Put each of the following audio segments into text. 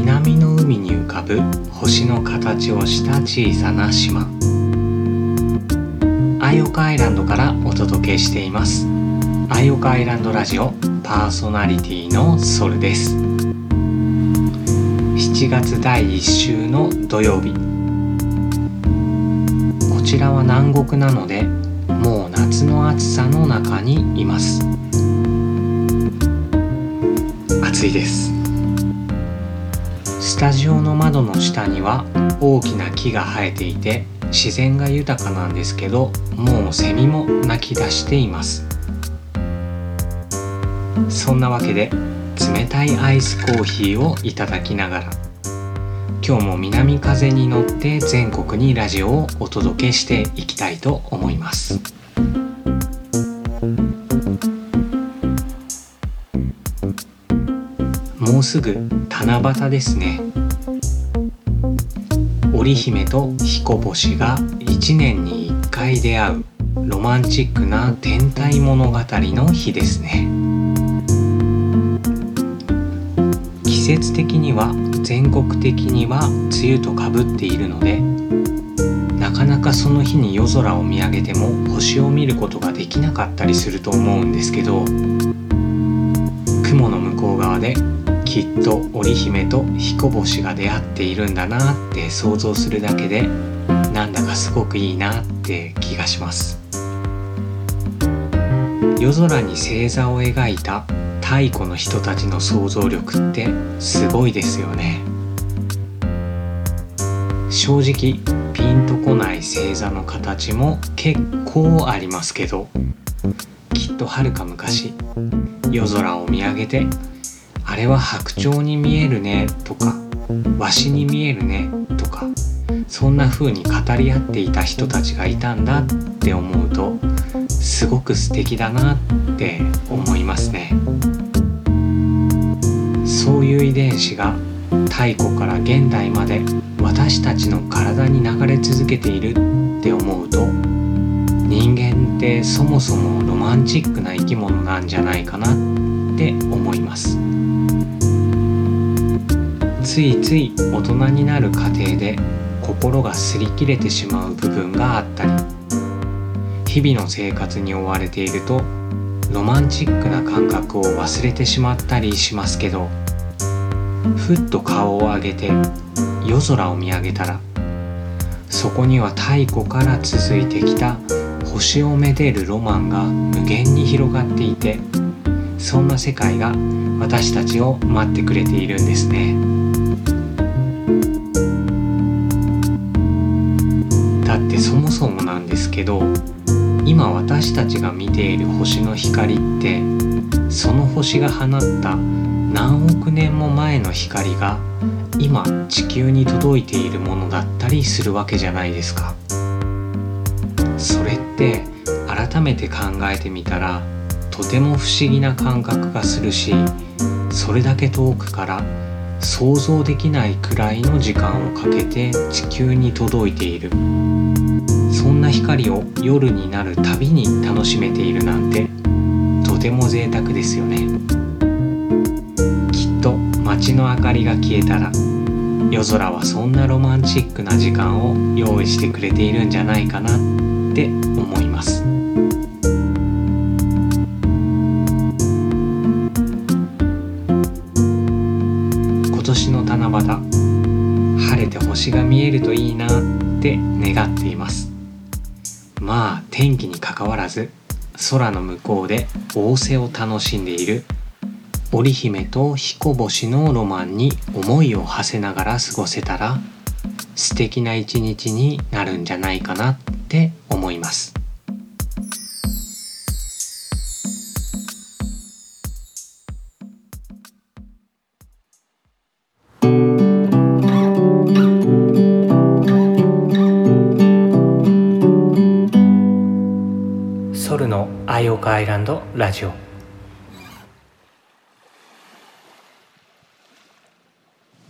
南の海に浮かぶ星の形をした小さな島。アイオカアイランドからお届けしています。アイオカアイランドラジオパーソナリティのソルです。7月第1週の土曜日。こちらは南国なのでもう夏の暑さの中にいます。暑いです。スタジオの窓の下には大きな木が生えていて自然が豊かなんですけどもうセミも鳴き出しています。そんなわけで冷たいアイスコーヒーをいただきながら今日も南風に乗って全国にラジオをお届けしていきたいと思います。もうすぐ七夕ですね。織姫と彦星が1年に1回出会うロマンチックな天体物語の日ですね。季節的には全国的には梅雨とかぶっているのでなかなかその日に夜空を見上げても星を見ることができなかったりすると思うんですけど雲の向こう側できっと織姫と彦星が出会っているんだなって想像するだけでなんだかすごくいいなって気がします。夜空に星座を描いた太古の人たちの想像力ってすごいですよね。正直ピンとこない星座の形も結構ありますけどきっとはるか昔夜空を見上げてあれは白鳥に見えるねとかわしに見えるねとかそんな風に語り合っていた人たちがいたんだって思うとすごく素敵だなって思いますねそういう遺伝子が太古から現代まで私たちの体に流れ続けているって思うと人間ってそもそもロマンチックな生き物なんじゃないかなって思います。ついつい大人になる過程で心が擦り切れてしまう部分があったり日々の生活に追われているとロマンチックな感覚を忘れてしまったりしますけどふっと顔を上げて夜空を見上げたらそこには太古から続いてきた星をめでるロマンが無限に広がっていてそんな世界が私たちを待ってくれているんですね。そもそもなんですけど今私たちが見ている星の光ってその星が放った何億年も前の光が今地球に届いているものだったりするわけじゃないですか。それって改めて考えてみたらとても不思議な感覚がするしそれだけ遠くから想像できないくらいの時間をかけて地球に届いている光を夜になるたびに楽しめているなんてとても贅沢ですよね。きっと街の明かりが消えたら夜空はそんなロマンチックな時間を用意してくれているんじゃないかなって思います。今年の七夕晴れて星が見えるといいなって願っています。天気にかかわらず空の向こうで仰せを楽しんでいる織姫と彦星のロマンに思いを馳せながら過ごせたら素敵な一日になるんじゃないかなって思います。カアイランドラジオ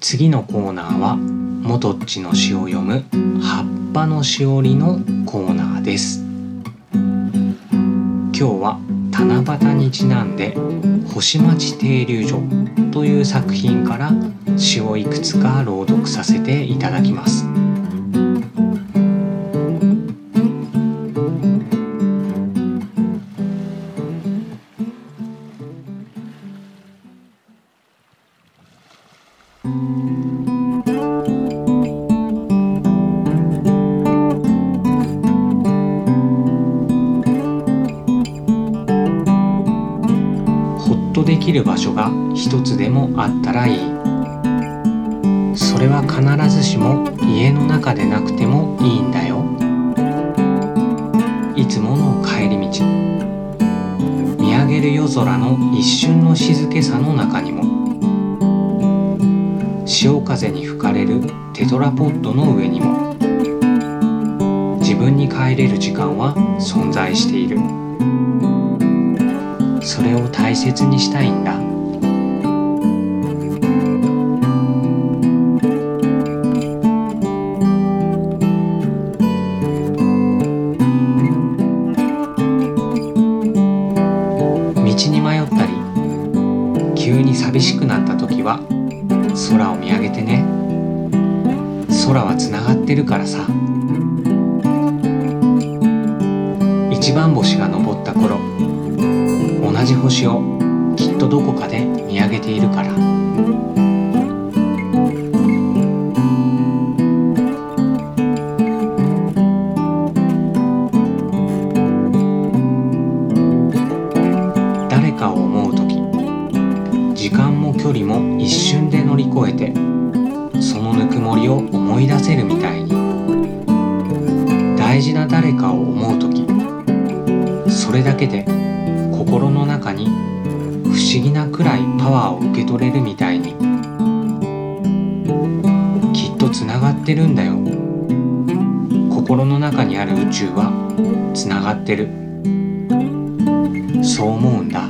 次のコーナーはもとっちの詩を読む葉っぱのしおりのコーナーです今日は七夕にちなんで星町停留所という作品から詩をいくつか朗読させていただきます。一つでもあったらいい。それは必ずしも家の中でなくてもいいんだよ。いつもの帰り道。見上げる夜空の一瞬の静けさの中にも。潮風に吹かれるテトラポットの上にも。自分に帰れる時間は存在している。それを大切にしたいんだ。星が昇った頃同じ星をきっとどこかで見上げているから。ってるんだよ。心の中にある宇宙はつながってる。そう思うんだ。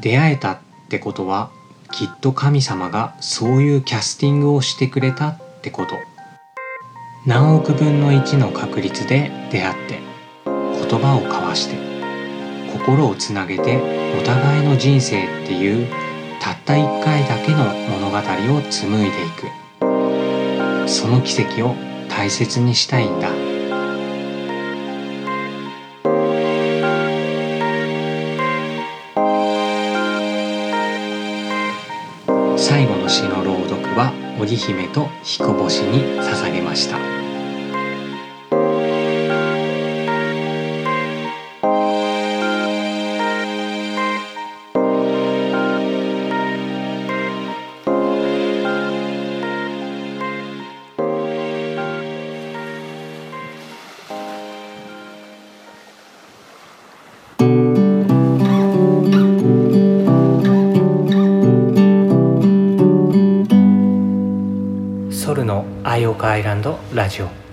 出会えたってことはきっと神様がそういうキャスティングをしてくれたってこと。何億分の1の確率で出会って言葉を交わして心をつなげてお互いの人生っていうたった一回だけの物語を紡いでいくその奇跡を大切にしたいんだ最後の詩の朗読は織姫と彦星に捧げました。アイオカアイランドラジオ。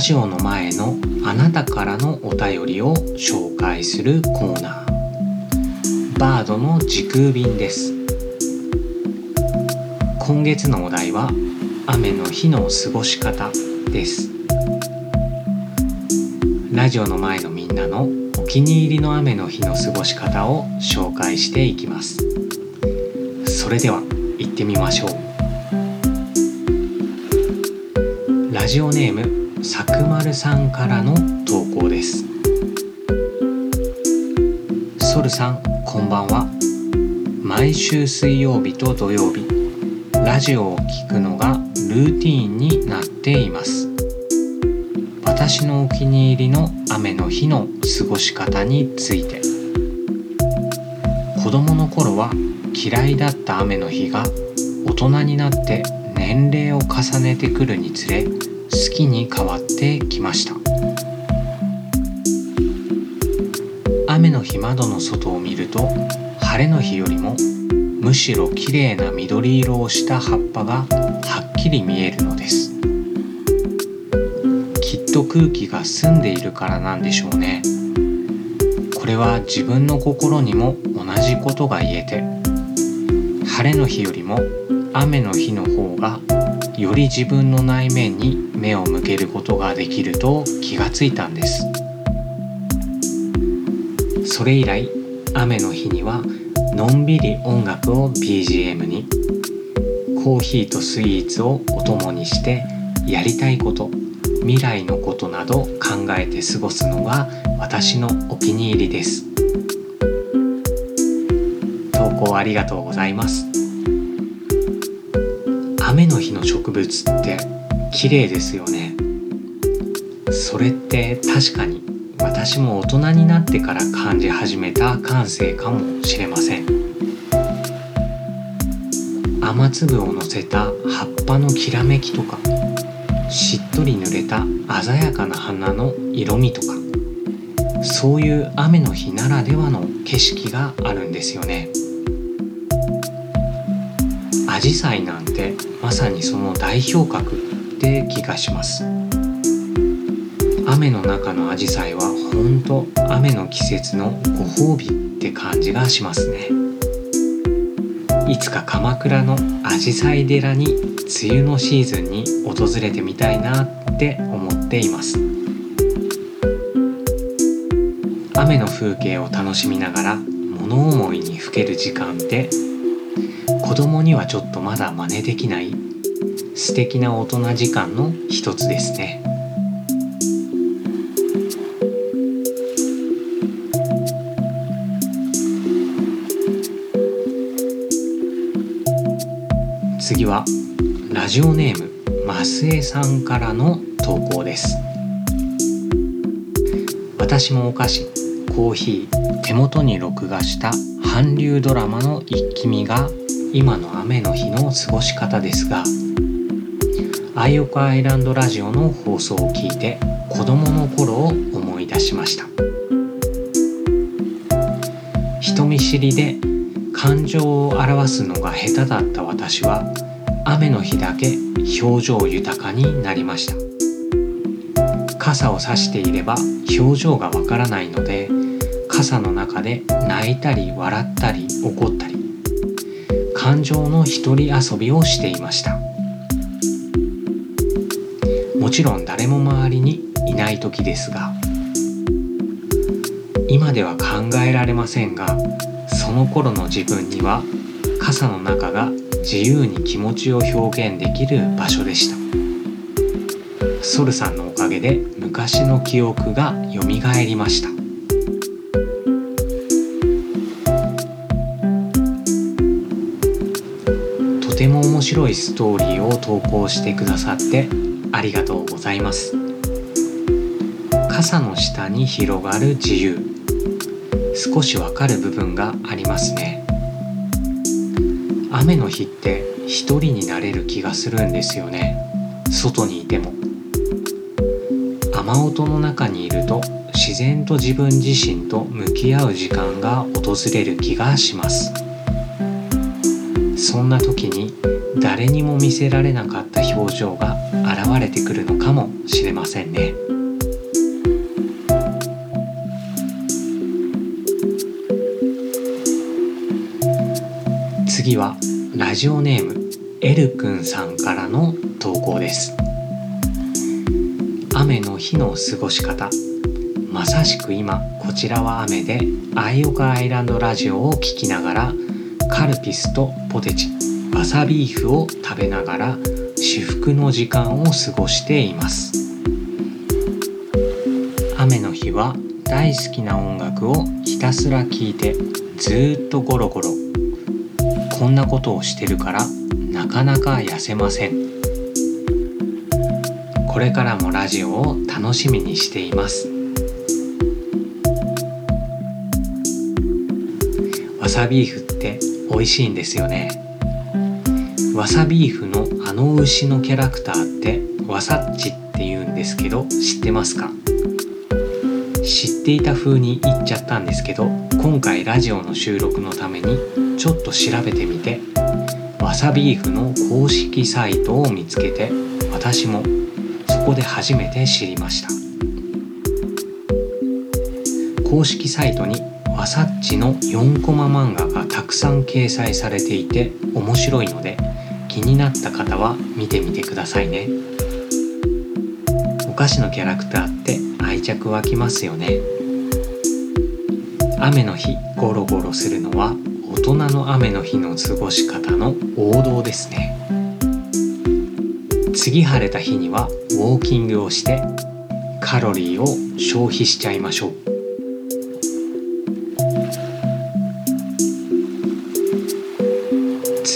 ラジオの前のあなたからのお便りを紹介するコーナー。バードの時空便です。今月のお題は雨の日の過ごし方です。ラジオの前のみんなのお気に入りの雨の日の過ごし方を紹介していきます。それでは行ってみましょう。ラジオネームさくまるさんからの投稿です。ソルさんこんばんは。毎週水曜日と土曜日ラジオを聴くのがルーティーンになっています。私のお気に入りの雨の日の過ごし方について。子供の頃は嫌いだった雨の日が大人になって年齢を重ねてくるにつれ好きに変わってきました。雨の日窓の外を見ると晴れの日よりもむしろ綺麗な緑色をした葉っぱがはっきり見えるのです。きっと空気が澄んでいるからなんでしょうね。これは自分の心にも同じことが言えて晴れの日よりも雨の日の方がより自分の内面に目を向けることができると気がついたんです。それ以来雨の日にはのんびり音楽を BGM にコーヒーとスイーツをお供にしてやりたいこと未来のことなど考えて過ごすのが私のお気に入りです。投稿ありがとうございます。雨の日の植物って綺麗ですよね。それって確かに私も大人になってから感じ始めた感性かもしれません。雨粒を乗せた葉っぱのきらめきとかしっとり濡れた鮮やかな花の色味とかそういう雨の日ならではの景色があるんですよね。アジサイなんてまさにその代表格。って気がします。雨の中のアジサイはほんと雨の季節のご褒美って感じがしますね。いつか鎌倉のアジサイ寺に梅雨のシーズンに訪れてみたいなって思っています。雨の風景を楽しみながら物思いにふける時間って子供にはちょっとまだ真似できない素敵な大人時間の一つですね。次はラジオネームマスエさんからの投稿です。私もお菓子コーヒー手元に録画した韓流ドラマの一気見が今の雨の日の過ごし方ですがアイオカアイランドラジオの放送を聞いて子供の頃を思い出しました。人見知りで感情を表すのが下手だった私は雨の日だけ表情豊かになりました。傘を差していれば表情がわからないので傘の中で泣いたり笑ったり怒ったり感情の一人遊びをしていました。もちろん誰も周りにいない時ですが今では考えられませんがその頃の自分には傘の中が自由に気持ちを表現できる場所でした。ソルさんのおかげで昔の記憶がよみがえりました。とても面白いストーリーを投稿してくださってありがとうございます。傘の下に広がる自由。少しわかる部分がありますね。雨の日って一人になれる気がするんですよね。外にいても。雨音の中にいると自然と自分自身と向き合う時間が訪れる気がします。そんな時に誰にも見せられなかった表情が現れてくるのかもしれませんね。次はラジオネームエルくんさんからの投稿です雨の日の過ごし方まさしく今こちらは雨でアイオカアイランドラジオを聴きながらカルピスとポテチわさビーフを食べながら至福の時間を過ごしています。雨の日は大好きな音楽をひたすら聴いてずっとゴロゴロ。こんなことをしてるからなかなか痩せません。これからもラジオを楽しみにしています。わさビーフ美味しいんですよね。わさビーフのあの牛のキャラクターってわさっちって言うんですけど知ってますか？知っていた風に言っちゃったんですけど今回ラジオの収録のためにちょっと調べてみてわさビーフの公式サイトを見つけて私もそこで初めて知りました。公式サイトにわさっちの4コマ漫画がたくさん掲載されていて面白いので気になった方は見てみてくださいね。お菓子のキャラクターって愛着湧きますよね。雨の日ゴロゴロするのは大人の雨の日の過ごし方の王道ですね。次晴れた日にはウォーキングをしてカロリーを消費しちゃいましょう。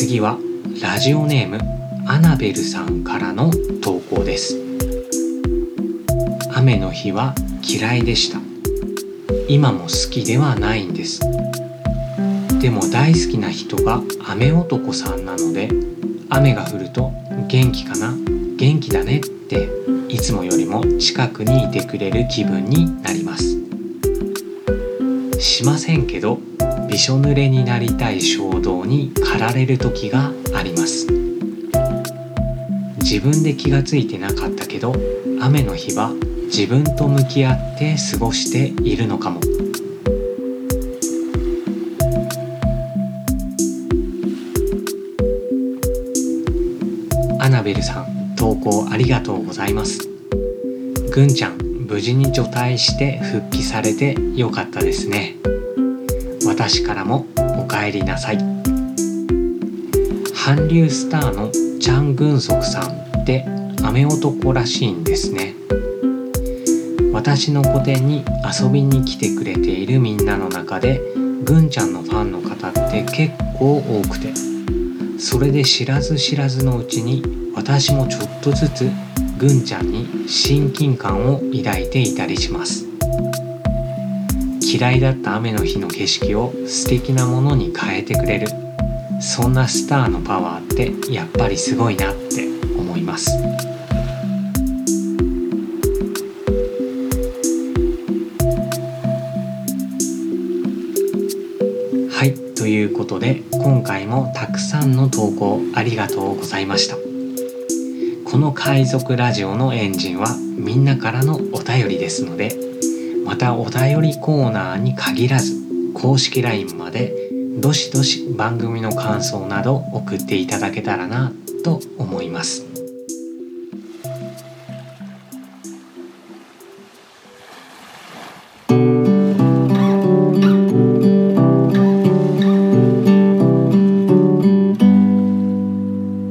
次はラジオネームアナベルさんからの投稿です。雨の日は嫌いでした。今も好きではないんです。でも大好きな人が雨男さんなので雨が降ると元気かな？元気だね？っていつもよりも近くにいてくれる気分になります。しませんけどびしょ濡れになりたい衝動に駆られる時があります。自分で気がついてなかったけど雨の日は自分と向き合って過ごしているのかも。アナベルさん投稿ありがとうございます。ぐんちゃん無事に除隊して復帰されてよかったですね。私からもお帰りなさい。韓流スターのチャン・グンソクさんって雨男らしいんですね。私の個展に遊びに来てくれているみんなの中でぐんちゃんのファンの方って結構多くてそれで知らず知らずのうちに私もちょっとずつぐんちゃんに親近感を抱いていたりします。嫌いだった雨の日の景色を素敵なものに変えてくれる。そんなスターのパワーってやっぱりすごいなって思います。はいということで今回もたくさんの投稿ありがとうございました。この海賊ラジオのエンジンはみんなからのお便りですのでまたお便りコーナーに限らず公式 LINE までどしどし番組の感想など送っていただけたらなと思います。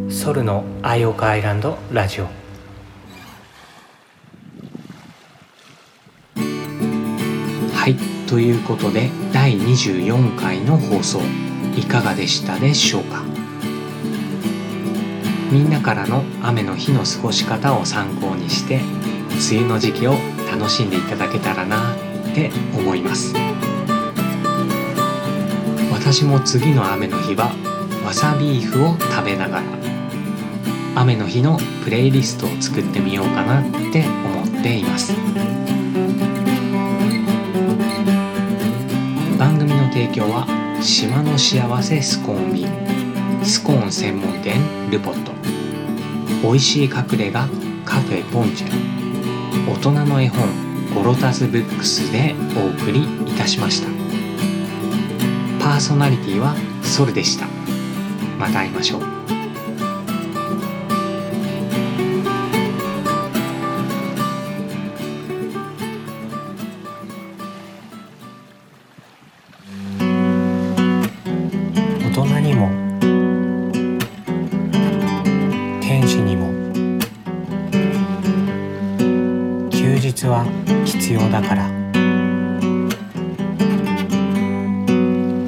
ソルのアイオカアイランドラジオ。ということで第24回の放送いかがでしたでしょうか？みんなからの雨の日の過ごし方を参考にして梅雨の時期を楽しんでいただけたらなって思います。私も次の雨の日はわさビーフを食べながら雨の日のプレイリストを作ってみようかなって思っています。提供は島の幸せスコーン便スコーン専門店ルポット。美味しい隠れ家カフェポンチェ。大人の絵本ゴロタズブックスでお送りいたしました。パーソナリティはソルでした。また会いましょう。から。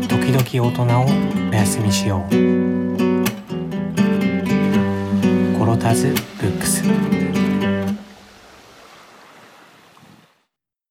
時々大人をお休みしよう。